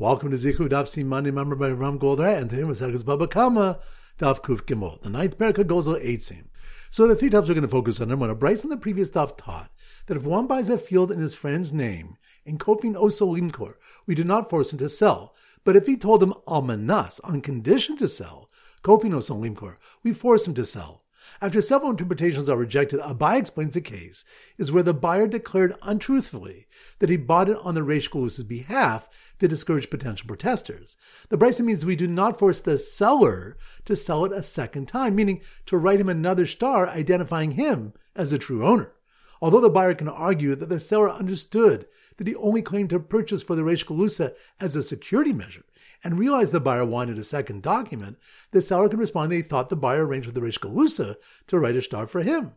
Welcome to Zichu Daf Simani, member by Ram Goldhar, and today Masakas Baba Kama, Daf Kuf Gimel. The ninth parak goes sim. So the three topics we're going to focus on are one. Brisa in the previous daf taught that if one buys a field in his friend's name, in Kofin Oso Limkor, we do not force him to sell. But if he told him Almanas on condition to sell, Kofin Oso Limkor, we force him to sell. After several interpretations are rejected, Abaye explains the case is where the buyer declared untruthfully that he bought it on the Reish Galus's behalf to discourage potential protesters. The Bryson means we do not force the seller to sell it a second time, meaning to write him another star identifying him as the true owner. Although the buyer can argue that the seller understood that he only claimed to purchase for the Reish Galusa as a security measure, and realized the buyer wanted a second document, the seller can respond that he thought the buyer arranged with the Reish Galusa to write a star for him.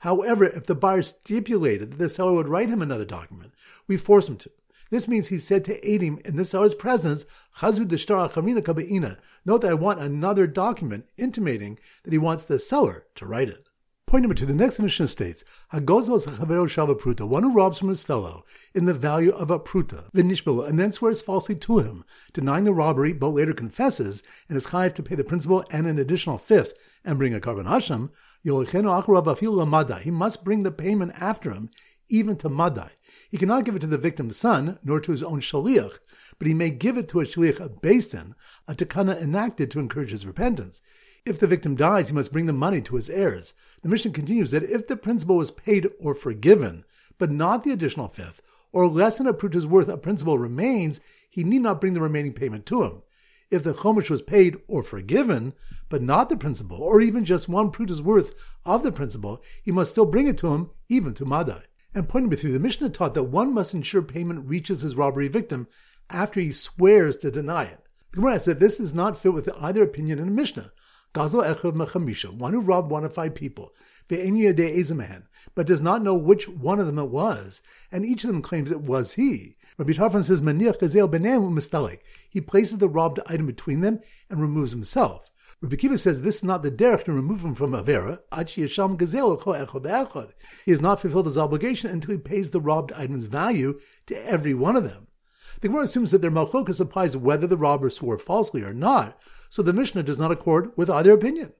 However, if the buyer stipulated that the seller would write him another document, we force him to. This means he said to him in the seller's presence, Chazud the Shtar Kabaina, Note that I want another document intimating that he wants the seller to write it. Point number two, the next Mishnah states, Hagozel is chavero shava pruta, one who robs from his fellow in the value of a pruta, v'nishbelu, and then swears falsely to him, denying the robbery, but later confesses and is chayiv to pay the principal and an additional fifth and bring a korban hasham, he must bring the payment after him, even to madai. He cannot give it to the victim's son, nor to his own shaliach, but he may give it to a shaliach of Din, a takana enacted to encourage his repentance. If the victim dies, he must bring the money to his heirs. The Mishnah continues that if the principal was paid or forgiven, but not the additional fifth, or less than a pruta's worth of principal remains, he need not bring the remaining payment to him. If the chomish was paid or forgiven, but not the principal, or even just one pruta's worth of the principal, he must still bring it to him, even to Madai. And pointing me three, the Mishnah taught that one must ensure payment reaches his robbery victim after he swears to deny it. The Gemara said this is not fit with either opinion in the Mishnah. Gazel Echav Mechamisha, one who robbed one of five people, but does not know which one of them it was, and each of them claims it was he. Rabbi Tarfon says, Maniach Gazel Benem Mistalik. He places the robbed item between them and removes himself. Rabbi Akiva says this is not the derech to remove him from Avera. He has not fulfilled his obligation until he pays the robbed item's value to every one of them. The Gemara assumes that their malchokas applies whether the robber swore falsely or not, so the Mishnah does not accord with either opinion.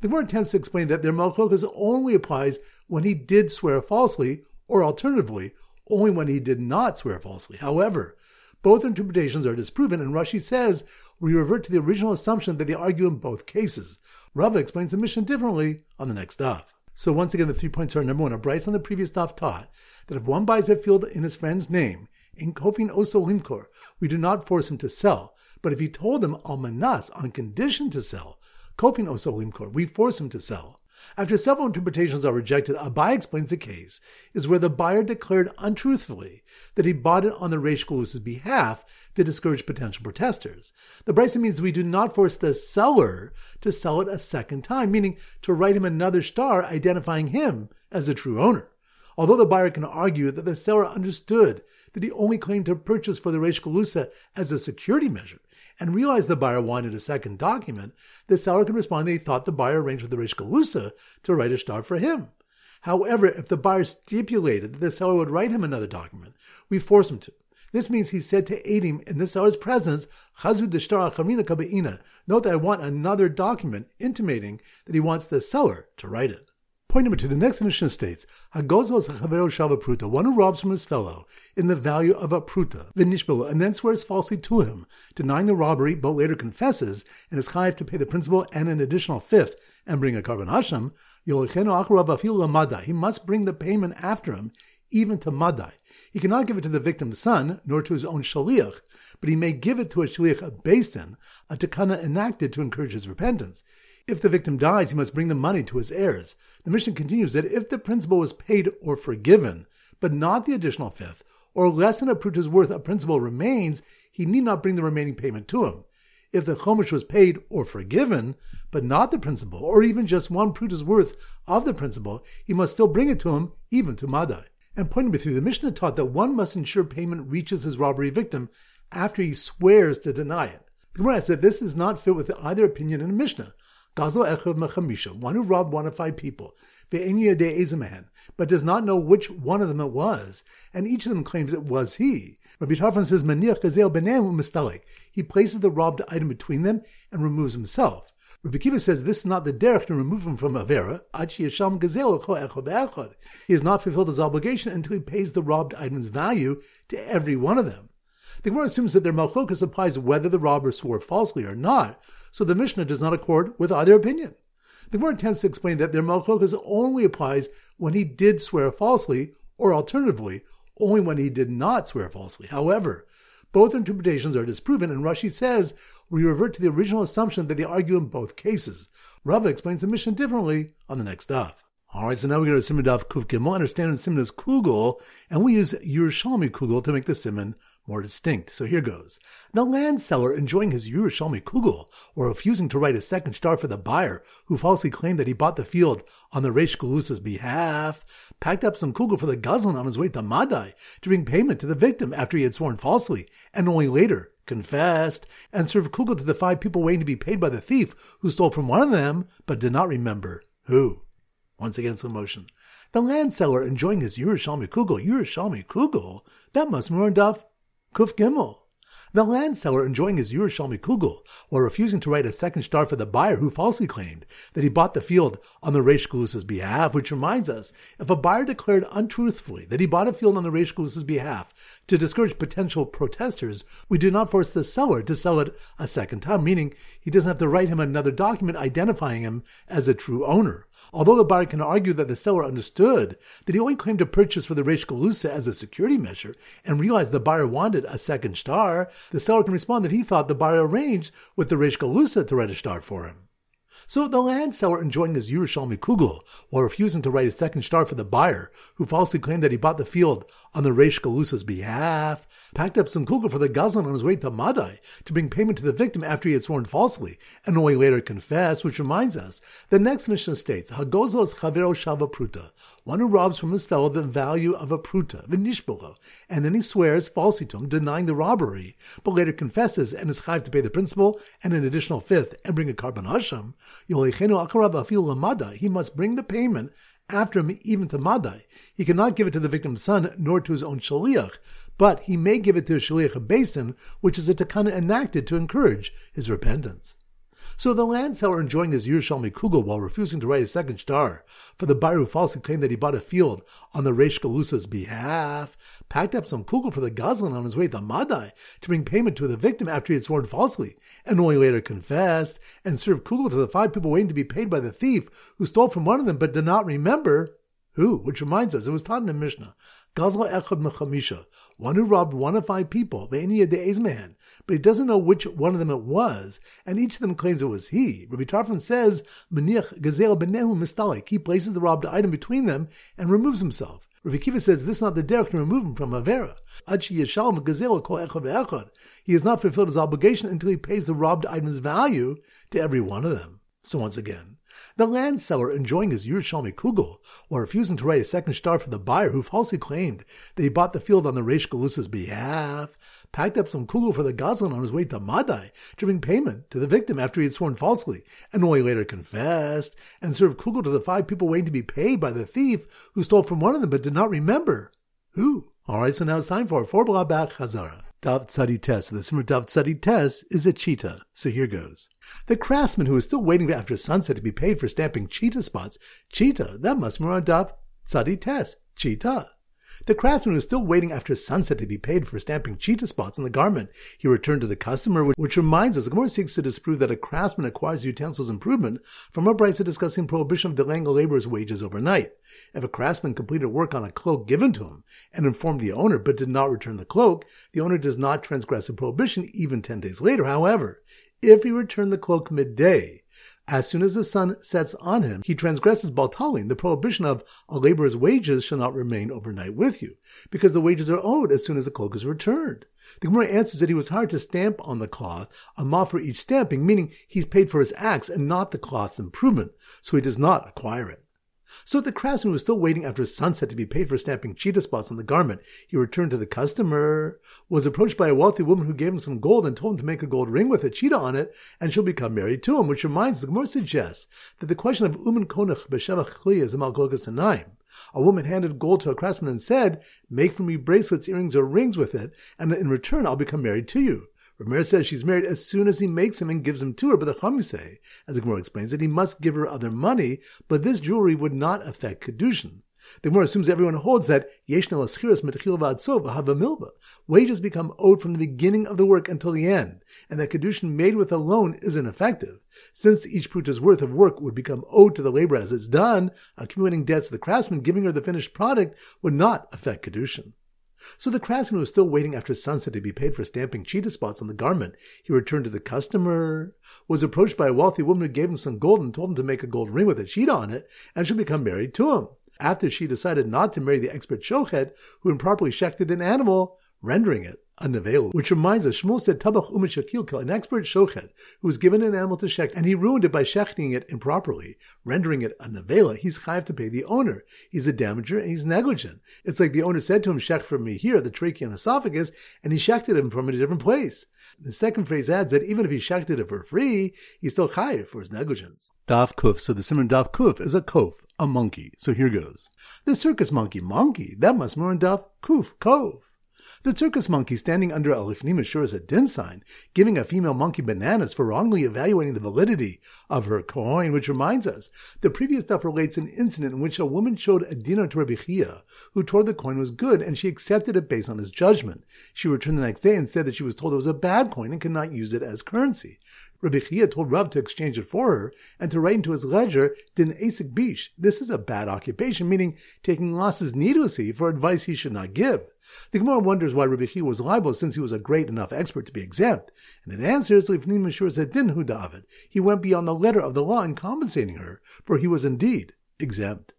The Gemara tends to explain that their malchokas only applies when he did swear falsely, or alternatively, only when he did not swear falsely. However, both interpretations are disproven, and Rashi says we revert to the original assumption that they argue in both cases. Rava explains the Mishnah differently on the next daf. So once again, the three points are number one. A Brisa on the previous daf taught that if one buys a field in his friend's name, in Kofin Oso Limkor, we do not force him to sell. But if he told them Almanas on condition to sell, Kofin Oso Limkor, we force him to sell. After several interpretations are rejected, Abaye explains the case is where the buyer declared untruthfully that he bought it on the Reish behalf to discourage potential protesters. The Bryson means we do not force the seller to sell it a second time, meaning to write him another star identifying him as the true owner. Although the buyer can argue that the seller understood that he only claimed to purchase for the Reish Galusa as a security measure, and realized the buyer wanted a second document, the seller can respond that he thought the buyer arranged with the Reish Galusa to write a star for him. However, if the buyer stipulated that the seller would write him another document, we force him to. This means he said to Adim in the seller's presence, Chazud d'shtar achamina kaba'ina, Note that I want another document intimating that he wants the seller to write it. Point number two, the next Mishnah states, Hagozel is shava pruta, one who robs from his fellow in the value of a pruta, v'nishbelu, and then swears falsely to him, denying the robbery, but later confesses and is chayiv to pay the principal and an additional fifth and bring a korban hasham, he must bring the payment after him, even to madai. He cannot give it to the victim's son, nor to his own shaliach, but he may give it to a shaliach of Din, a takana enacted to encourage his repentance. If the victim dies, he must bring the money to his heirs. The Mishnah continues that if the principal was paid or forgiven, but not the additional fifth, or less than a pruta's worth of principal remains, he need not bring the remaining payment to him. If the chomish was paid or forgiven, but not the principal, or even just one pruta's worth of the principal, he must still bring it to him, even to Madai. And pointing me three, the Mishnah taught that one must ensure payment reaches his robbery victim after he swears to deny it. The Gemara said this is not fit with either opinion in the Mishnah. One who robbed one of five people, but does not know which one of them it was, and each of them claims it was he. Rabbi Tarfon says. He places the robbed item between them and removes himself. Rabbi Akiva says this is not the derech to remove him from Avera. He has not fulfilled his obligation until he pays the robbed item's value to every one of them. The Gemara assumes that their malchokas applies whether the robber swore falsely or not, so the Mishnah does not accord with either opinion. The Gemara tends to explain that their malchokas only applies when he did swear falsely, or alternatively, only when he did not swear falsely. However, both interpretations are disproven, and Rashi says we revert to the original assumption that they argue in both cases. Rava explains the mission differently on the next daf. All right, so now we go to Simon Daf Kuf Gimel, and our standard Simon is Kugel, and we use Yerushalmi Kugel to make the Simon more distinct. So here goes. The land seller enjoying his Yerushalmi Kugel, or refusing to write a second star for the buyer who falsely claimed that he bought the field on the Reish Galusa's behalf, packed up some Kugel for the Gazlan on his way to Madai to bring payment to the victim after he had sworn falsely, and only later confessed, and served Kugel to the five people waiting to be paid by the thief who stole from one of them, but did not remember who. Once again, slow motion. The land seller enjoying his Yerushalmi Kugel, Yerushalmi Kugel, that must be more Daf Kuf Gimel. The land seller enjoying his Yerushalmi Kugel while refusing to write a second star for the buyer who falsely claimed that he bought the field on the Reish Galusa's behalf, which reminds us, if a buyer declared untruthfully that he bought a field on the Reish Galusa's behalf to discourage potential protesters, we do not force the seller to sell it a second time, meaning he doesn't have to write him another document identifying him as a true owner. Although the buyer can argue that the seller understood that he only claimed to purchase for the Reish Galusa as a security measure and realized the buyer wanted a second star, the seller can respond that he thought the buyer arranged with the Reish Galusa to write a star for him. So the land seller enjoying his Yerushalmi Kugel while refusing to write a second star for the buyer, who falsely claimed that he bought the field on the Reish Galusa's behalf, packed up some Kugel for the Gazlan on his way to Madai to bring payment to the victim after he had sworn falsely, and only later confessed, which reminds us, the next Mishnah states, Hagozel Chavero Shava Pruta, one who robs from his fellow the value of a Pruta, Vinishbogo, and then he swears falsely to him, denying the robbery, but later confesses and is chayv to pay the principal and an additional fifth and bring a korban hasham, he must bring the payment after him even to Madai. He cannot give it to the victim's son nor to his own shaliach, but he may give it to a shaliach basin, which is a takana enacted to encourage his repentance. So the land seller enjoying his Yerushalmi Kugel while refusing to write a second star. For the buyer who falsely claimed that he bought a field on the Reish Galusa's behalf, packed up some Kugel for the Gazlan on his way to Madai to bring payment to the victim after he had sworn falsely, and only later confessed, and served Kugel to the five people waiting to be paid by the thief who stole from one of them but did not remember who, which reminds us, it was taught in the Mishnah, Gazla Echad Mechamisha, one who robbed one of five people, Ve'enia de man, but he doesn't know which one of them it was, and each of them claims it was he. Rabbi Tarfon says, Meniach Gazel Benehu Mistalik, he places the robbed item between them and removes himself. Rabbi Akiva says this is not the derech to remove him from Avera. He has not fulfilled his obligation until he pays the robbed item's value to every one of them. So once again, the land seller enjoying his Yerushalmi Kugel, or refusing to write a second star for the buyer who falsely claimed that he bought the field on the Reish Galusa's behalf, packed up some Kugel for the Gazlan on his way to Madai to bring payment to the victim after he had sworn falsely, and only later confessed, and served Kugel to the five people waiting to be paid by the thief who stole from one of them but did not remember. Who? Alright, so now it's time for four blah back Hazara. Dav Tzadi Tes. The Simmer Dav Tzadi Tes is a cheetah. So here goes. The craftsman who is still waiting after sunset to be paid for stamping cheetah spots. Cheetah, that must be Dav Tzadi Tes. Cheetah. The craftsman was still waiting after sunset to be paid for stamping cheetah spots on the garment. He returned to the customer, which reminds us, the Gemara seeks to disprove that a craftsman acquires utensils improvement from a brisa discussing prohibition of delaying a laborer's wages overnight. If a craftsman completed work on a cloak given to him and informed the owner but did not return the cloak, the owner does not transgress the prohibition even 10 days later. However, if he returned the cloak midday, as soon as the sun sets on him, he transgresses Baltalin, the prohibition of a laborer's wages shall not remain overnight with you, because the wages are owed as soon as the cloak is returned. The Gemara answers that he was hired to stamp on the cloth a ma for each stamping, meaning he's paid for his acts and not the cloth's improvement, so he does not acquire it. So the craftsman was still waiting after sunset to be paid for stamping cheetah spots on the garment. He returned to the customer, was approached by a wealthy woman who gave him some gold and told him to make a gold ring with a cheetah on it, and she'll become married to him, which reminds the Gemara suggests that the question of Uman Konach B'Shevach is a Malgogas Tanaim. A woman handed gold to a craftsman and said, Make for me bracelets, earrings, or rings with it, and in return I'll become married to you. Rabbi Meir says she's married as soon as he makes them and gives them to her, but the Chum say, as the Gemara explains, that he must give her other money, but this jewelry would not affect Kedushin. The Gemara assumes everyone holds that yeshel ashiras matzil vaadzov vahav milva wages become owed from the beginning of the work until the end, and that Kedushin made with a loan is ineffective. Since each pruta's worth of work would become owed to the laborer as it's done, accumulating debts to the craftsman giving her the finished product would not affect Kedushin. So the craftsman was still waiting after sunset to be paid for stamping cheetah spots on the garment. He returned to the customer, was approached by a wealthy woman who gave him some gold and told him to make a gold ring with a cheetah on it, and should become married to him. After she decided not to marry the expert shochet, who improperly shechted an animal, rendering it unavailable. Which reminds us, Shmuel said Tabach Umeshakilka, an expert shochet, who was given an animal to shecht, and he ruined it by shechting it improperly, rendering it unavailable. He's chayav to pay the owner. He's a damager and he's negligent. It's like the owner said to him, shecht for me here, the trachea and esophagus, and he shechted him from a different place. The second phrase adds that even if he shechted it for free, he's still chayiv for his negligence. Daf kuf. So the simon daf kuf is a kof, a monkey. So here goes. The circus monkey, monkey, that must more in daf kuf, kov. The circus monkey standing under a lifnim as a din sign, giving a female monkey bananas for wrongly evaluating the validity of her coin, which reminds us, the previous stuff relates an incident in which a woman showed a dinner to Rabbi Chia, who told the coin was good, and she accepted it based on his judgment. She returned the next day and said that she was told it was a bad coin and could not use it as currency. Rabbi Chia told Rav to exchange it for her and to write into his ledger, Din Asik Bish. This is a bad occupation, meaning taking losses needlessly for advice he should not give. The Gemara wonders why Rabbi Chia was liable since he was a great enough expert to be exempt, and it answers Lifnim Mashur said din hu David. He went beyond the letter of the law in compensating her, for he was indeed exempt.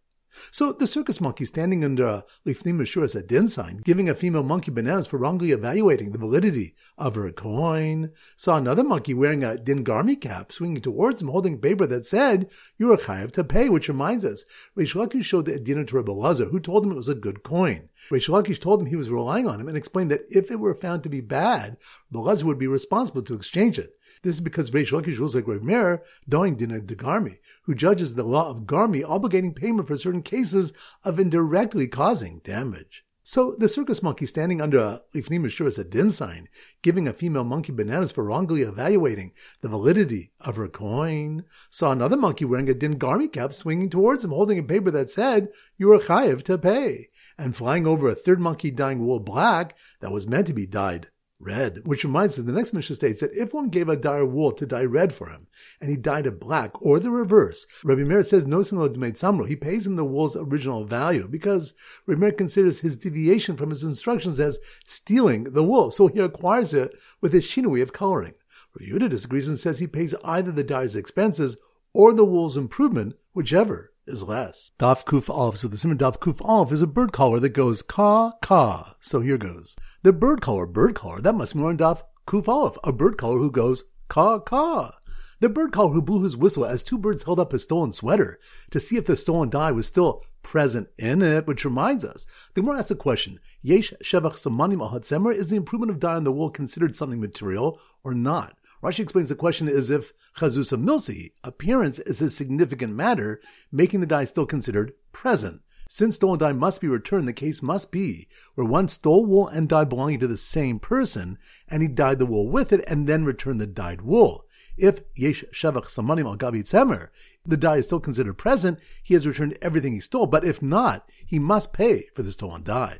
So the circus monkey standing under a lifnim as a din sign, giving a female monkey bananas for wrongly evaluating the validity of her coin, saw another monkey wearing a din garmi cap swinging towards him holding paper that said, you're a chayav to pay, which reminds us, Reish Lakish showed the dinner to Rebbe Lazar, who told him it was a good coin. Reish Lakish told him he was relying on him and explained that if it were found to be bad, Rebbe Lazar would be responsible to exchange it. This is because Reish Lakish rules like Rav Meir, doing Dina de Garmi, who judges the law of Garmi obligating payment for certain cases of indirectly causing damage. So the circus monkey standing under a Lifnim is a din sign, giving a female monkey bananas for wrongly evaluating the validity of her coin, saw another monkey wearing a din garmi cap swinging towards him holding a paper that said, you are chayiv to pay, and flying over a third monkey dyeing wool black that was meant to be dyed red, which reminds us the next Mishnah states that if one gave a dyer wool to dye red for him, and he dyed it black, or the reverse, Rabbi Meir says no made samro, he pays him the wool's original value, because Rabbi Meir considers his deviation from his instructions as stealing the wool, so he acquires it with a shinui of coloring. Rabbi Yehuda disagrees and says he pays either the dyer's expenses or the wool's improvement, whichever is less. Daf Kuf Aleph. So the Simon Daf Kuf Aleph is a bird caller that goes ka ka. So here goes. The bird caller, bird caller, that must be on Daf Kuf Aleph, a bird caller who goes ka ka. The bird caller who blew his whistle as two birds held up his stolen sweater to see if the stolen dye was still present in it, which reminds us, the Gemara asks the question, Yesh Shevach Samanim Ahad is the improvement of dye on the wool considered something material or not? Rashi explains the question is if chazusa milsi, appearance is a significant matter, making the dye still considered present. Since stolen dye must be returned, the case must be where one stole wool and dye belonging to the same person, and he dyed the wool with it and then returned the dyed wool. If yesh shavach samanim al gabi tzemer, the dye is still considered present, he has returned everything he stole. But if not, he must pay for the stolen dye.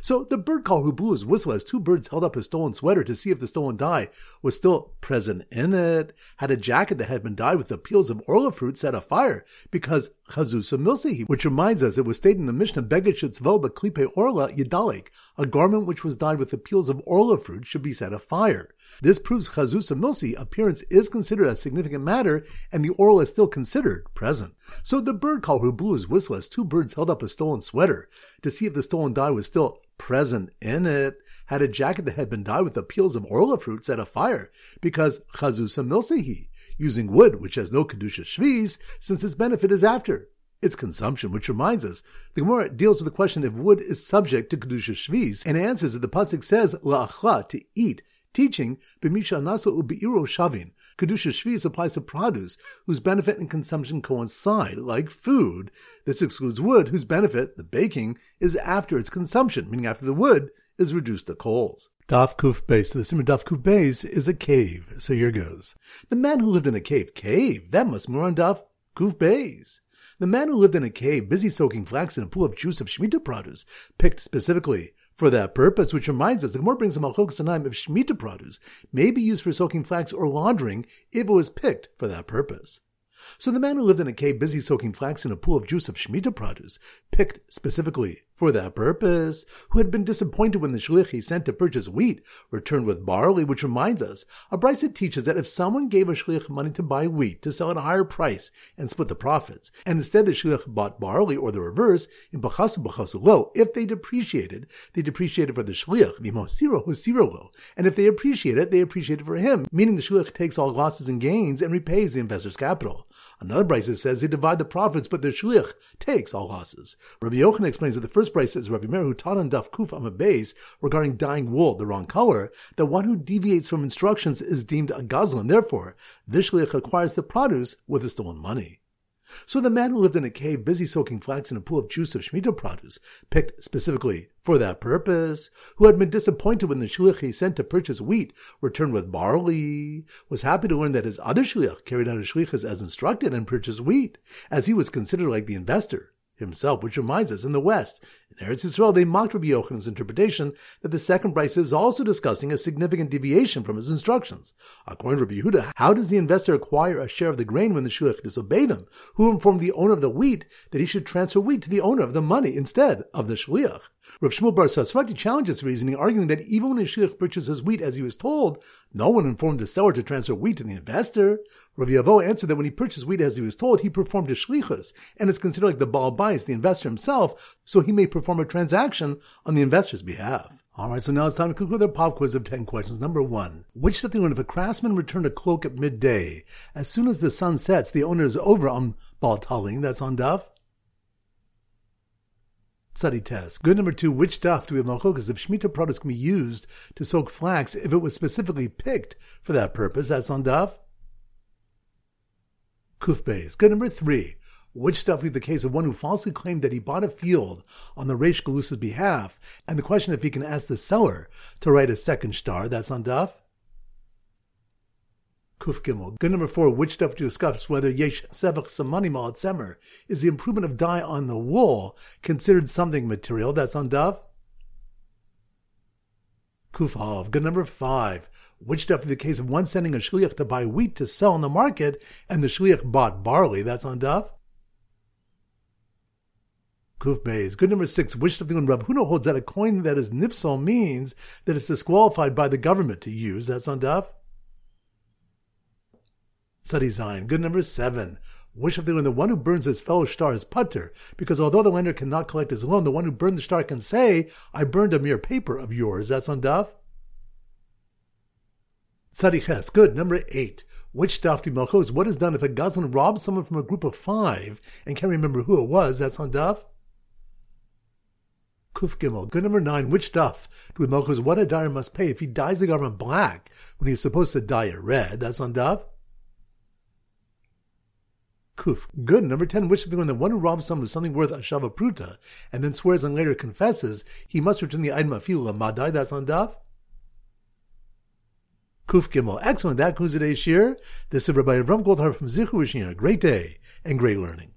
So the bird blew his whistle as two birds held up his stolen sweater to see if the stolen dye was still present in it, had a jacket that had been dyed with the peels of orla fruit set afire because chazusa milsihi, which reminds us it was stated in the Mishnah, beged shetzvo klipe orla yidalik, a garment which was dyed with the peels of orla fruit should be set afire. This proves chazusa milsi appearance is considered a significant matter, and the oral is still considered present. So the bird caller who blew his whistle as two birds held up a stolen sweater to see if the stolen dye was still present in it, had a jacket that had been dyed with the peels of orla fruit set afire, because chazusa milsihi, using wood which has no kedusha shvis, since its benefit is after its consumption, which reminds us, the Gemara deals with the question if wood is subject to Kedusha Shvis, and answers that the Pasuk says, la'achla, to eat, teaching, b'misha nasa u'be'iro shavin. Kedusha Shvis applies to produce whose benefit and consumption coincide, like food. This excludes wood whose benefit, the baking, is after its consumption, meaning after the wood is reduced to coals. Daf Kuf. The Simmer Daf Kuf is a cave. So here goes. The man who lived in a cave. Cave? That must be on Daf Kuf. The man who lived in a cave, busy soaking flax in a pool of juice of Shemitah produce, picked specifically for that purpose, which reminds us, the Gemara brings a Malchok Sanaim of Shemitah produce may be used for soaking flax or laundering if it was picked for that purpose. So the man who lived in a cave busy soaking flax in a pool of juice of Shemitah produce, picked specifically for that purpose, who had been disappointed when the shlich he sent to purchase wheat returned with barley, which reminds us, a brisa teaches that if someone gave a shlich money to buy wheat to sell at a higher price and split the profits, and instead the shlich bought barley or the reverse, in bachasu bachasu lo, if they depreciated, they depreciated for the shlich, v'mosiro husiro lo, and if they appreciated, it, they appreciated for him, meaning the shlich takes all losses and gains and repays the investor's capital. Another brisa says they divide the profits, but the shlich takes all losses. Rabbi Yochanan explains that the first brisa is Rabbi Meir who taught on Daf Kuf on a base regarding dyeing wool the wrong color, that one who deviates from instructions is deemed a gazlan. Therefore, this shlich acquires the produce with the stolen money. So the man who lived in a cave busy soaking flax in a pool of juice of Shemitah produce, picked specifically for that purpose, who had been disappointed when the shliach he sent to purchase wheat returned with barley, was happy to learn that his other shliach carried out his shlichus as instructed and purchased wheat, as he was considered like the investor himself, which reminds us in the West, in Eretz Yisrael, they mocked Rabbi Yochanan's interpretation that the second brisa is also discussing a significant deviation from his instructions. According to Rabbi Yehuda, how does the investor acquire a share of the grain when the shliach disobeyed him? Who informed the owner of the wheat that he should transfer wheat to the owner of the money instead of the shliach? Rav Shmuel Bar Sasvati challenges reasoning, arguing that even when a shliach purchases wheat as he was told, no one informed the seller to transfer wheat to the investor. Rav Yavo answered that when he purchased wheat as he was told, he performed a shlichus, and is considered like the Baal Bais, the investor himself, so he may perform a transaction on the investor's behalf. All right, so now it's time to conclude our pop quiz of 10 questions. Number one, which they learn if a craftsman returned a cloak at midday? As soon as the sun sets, the owner is over on Baal Taling, that's on Daf. Tzadi Tes. Good number two, which daf do we have malchokas if Shemitah products can be used to soak flax if it was specifically picked for that purpose? That's on daf. Kuf Beis. Good number three, which stuff we have the case of one who falsely claimed that he bought a field on the Reish Galusa's behalf, and the question if he can ask the seller to write a second star, that's on daf. Kuf Gimel. Good number four, which stuff to discuss whether Yesh Sevach Samani Malat Semer is the improvement of dye on the wool considered something material. That's on Dove. Kuf Good number five. Which stuff in the case of one sending a shliach to buy wheat to sell in the market, and the shliach bought barley. That's on Dove. Kuf. Good number six. Which stuff when Rab Huna holds that a coin that is nipsal means that it's disqualified by the government to use. That's on Dove. Study Zion. Good number seven. Wish of the one, the one who burns his fellow star is putter, because although the lender cannot collect his loan, the one who burned the star can say, I burned a mere paper of yours. That's on Daf. Tzadiches. Good. Number eight. Which Daf do Malchos? What is done if a Gazlan robs someone from a group of five and can't remember who it was? That's on Daf. Kuf Gimel. Good number nine. Which Daf do Malchos? What a dyer must pay if he dyes the government black when he's supposed to dye it red? That's on Daf. Kuf. Good. Number 10, which of the one that one who robs someone of something worth a shava pruta and then swears and later confesses, he must return the item of afilu madai. That's on Daf. Kuf Gimel. Excellent. That concludes today's shir. This is Rabbi Avram Goldhar from Zichu great day and great learning.